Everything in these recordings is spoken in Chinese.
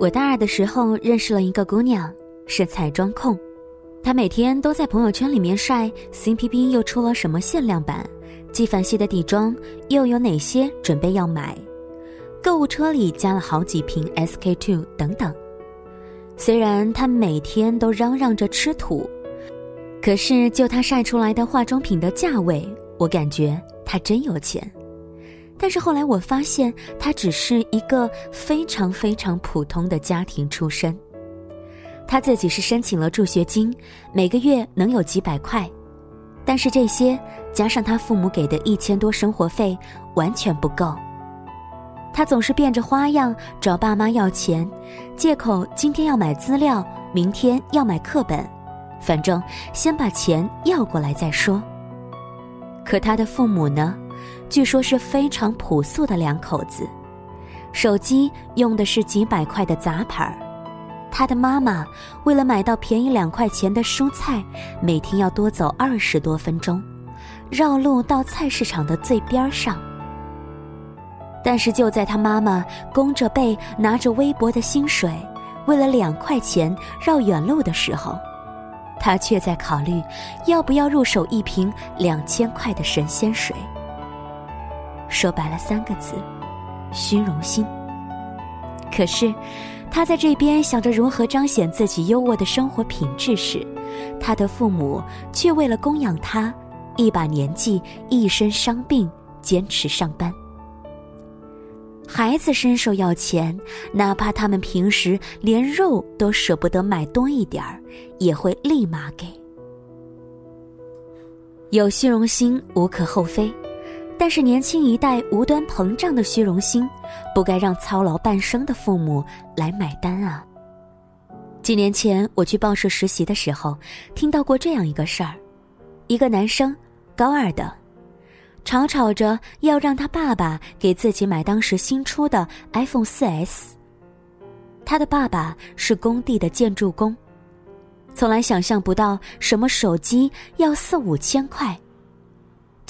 我大二的时候认识了一个姑娘，是彩妆控。她每天都在朋友圈里面晒 CPB 又出了什么限量版，纪梵希的底妆又有哪些准备要买，购物车里加了好几瓶 SK two 等等。虽然她每天都嚷嚷着吃土，可是就她晒出来的化妆品的价位，我感觉她真有钱。但是后来我发现，他只是一个非常非常普通的家庭出身。他自己是申请了助学金，每个月能有几百块，但是这些加上他父母给的一千多生活费，完全不够。他总是变着花样找爸妈要钱，借口今天要买资料，明天要买课本，反正先把钱要过来再说。可他的父母呢？据说是非常朴素的两口子，手机用的是几百块的杂牌儿。他的妈妈为了买到便宜两块钱的蔬菜，每天要多走二十多分钟，绕路到菜市场的最边上。但是就在他妈妈弓着背拿着微薄的薪水，为了两块钱绕远路的时候，他却在考虑要不要入手一瓶两千块的神仙水。说白了三个字：虚荣心。可是，他在这边想着如何彰显自己优渥的生活品质时，他的父母却为了供养他，一把年纪、一身伤病，坚持上班。孩子伸手要钱，哪怕他们平时连肉都舍不得买多一点儿，也会立马给。有虚荣心无可厚非。但是年轻一代无端膨胀的虚荣心，不该让操劳半生的父母来买单啊！几年前我去报社实习的时候，听到过这样一个事儿：一个男生，高二的，吵吵着要让他爸爸给自己买当时新出的 iPhone 4S。他的爸爸是工地的建筑工，从来想象不到什么手机要四五千块。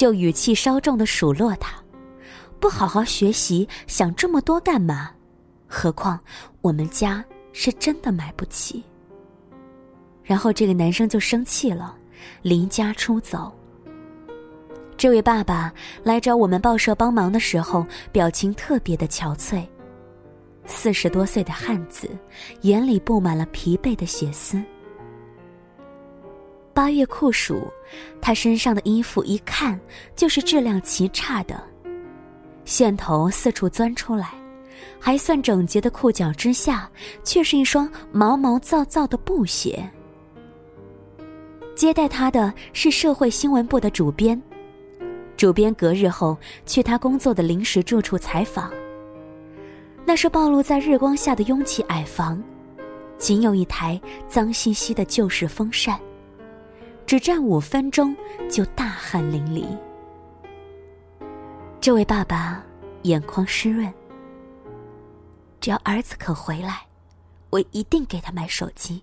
就语气稍重的数落他，不好好学习，想这么多干嘛？何况我们家是真的买不起。然后这个男生就生气了，离家出走。这位爸爸来找我们报社帮忙的时候，表情特别的憔悴。四十多岁的汉子，眼里布满了疲惫的血丝。八月酷暑，他身上的衣服一看就是质量极差的，线头四处钻出来，还算整洁的裤脚之下，却是一双毛毛躁躁的布鞋。接待他的是社会新闻部的主编，主编隔日后去他工作的临时住处采访。那是暴露在日光下的拥挤矮房，仅有一台脏兮兮的旧式风扇。只站五分钟就大汗淋漓。这位爸爸眼眶湿润。只要儿子肯回来，我一定给他买手机。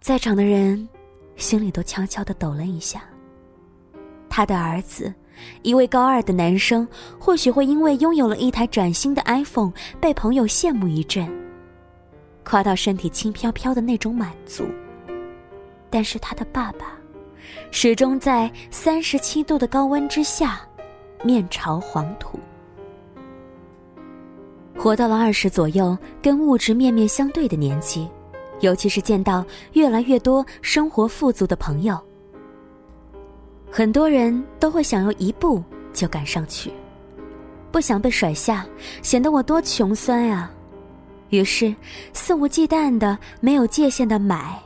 在场的人心里都悄悄的抖了一下。他的儿子，一位高二的男生，或许会因为拥有了一台崭新的 iPhone，被朋友羡慕一阵，夸到身体轻飘飘的那种满足。但是他的爸爸，始终在三十七度的高温之下，面朝黄土。活到了二十左右，跟物质面面相对的年纪，尤其是见到越来越多生活富足的朋友，很多人都会想要一步就赶上去，不想被甩下，显得我多穷酸啊！于是肆无忌惮的、没有界限的买。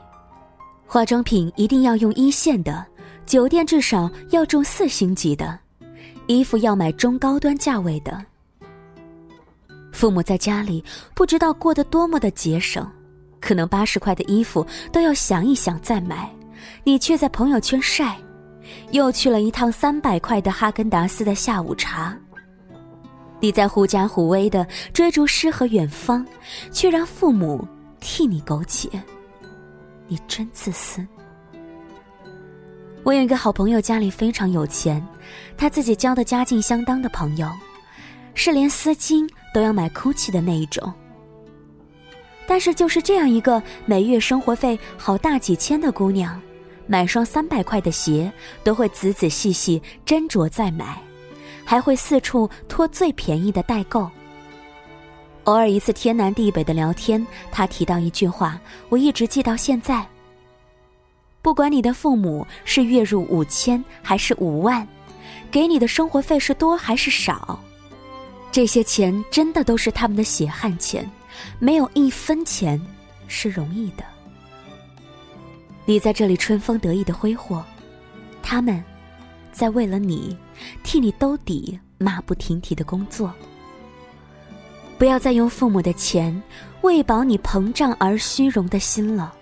化妆品一定要用一线的，酒店至少要住四星级的，衣服要买中高端价位的。父母在家里不知道过得多么的节省，可能八十块的衣服都要想一想再买，你却在朋友圈晒，又去了一趟三百块的哈根达斯的下午茶。你在狐假虎威的追逐诗和远方，却让父母替你苟且。你真自私。我有一个好朋友，家里非常有钱，他自己交的家境相当的朋友，是连丝巾都要买 GUCCI 的那一种，但是就是这样一个每月生活费好大几千的姑娘，买双三百块的鞋都会仔仔细细斟酌再买，还会四处托最便宜的代购。偶尔一次天南地北的聊天，他提到一句话，我一直记到现在。不管你的父母是月入五千还是五万，给你的生活费是多还是少，这些钱真的都是他们的血汗钱，没有一分钱是容易的。你在这里春风得意的挥霍，他们在为了你替你兜底，马不停蹄的工作。不要再用父母的钱喂饱你膨胀而虚荣的心了，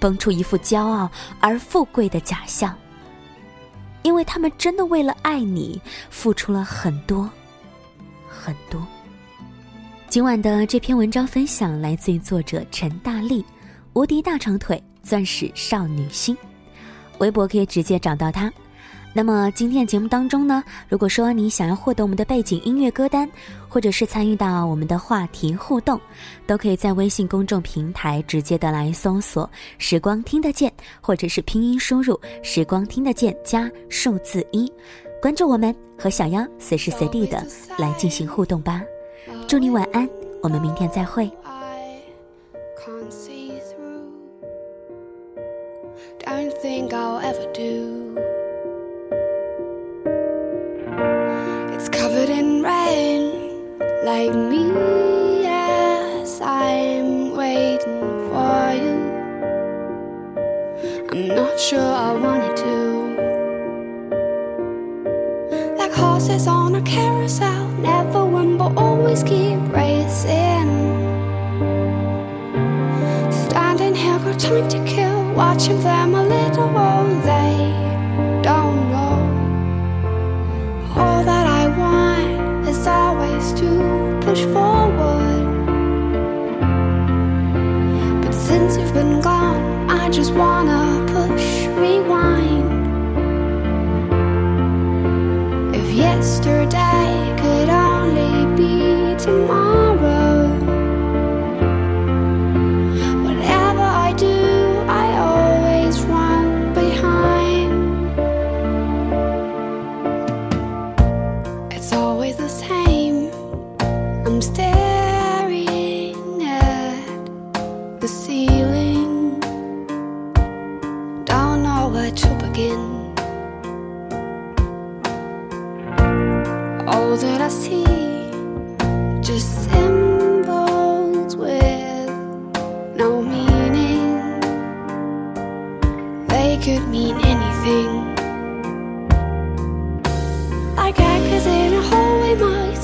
绷出一副骄傲而富贵的假象。因为他们真的为了爱你付出了很多，很多。今晚的这篇文章分享来自于作者陈大力，无敌大长腿，钻石少女心，微博可以直接找到他。那么今天的节目当中呢，如果说你想要获得我们的背景音乐歌单，或者是参与到我们的话题互动，都可以在微信公众平台直接的来搜索“时光听得见”，或者是拼音输入“时光听得见”加数字一，关注我们和小妖随时随地的来进行互动吧。祝你晚安，我们明天再会。I don't think I'll ever do. Like me as I'm waiting for you. I'm not sure I wanted to. Like horses on a carousel, never win but always keep racing. Standing here, got time to kill, watching them a little while they push forward. But since you've been gone, I just wanna push rewind. If yesterday could only be tomorrow. Where to begin. All that I see, just symbols with no meaning. They could mean anything. Like echoes in a hallway, my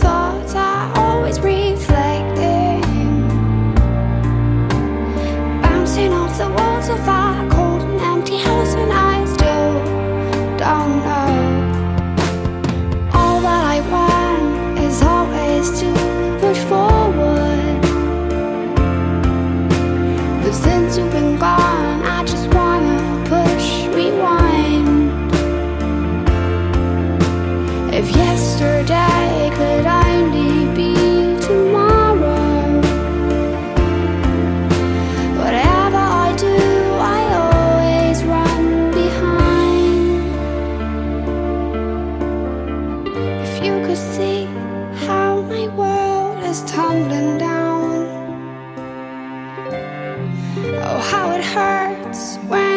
oh, how it hurts when.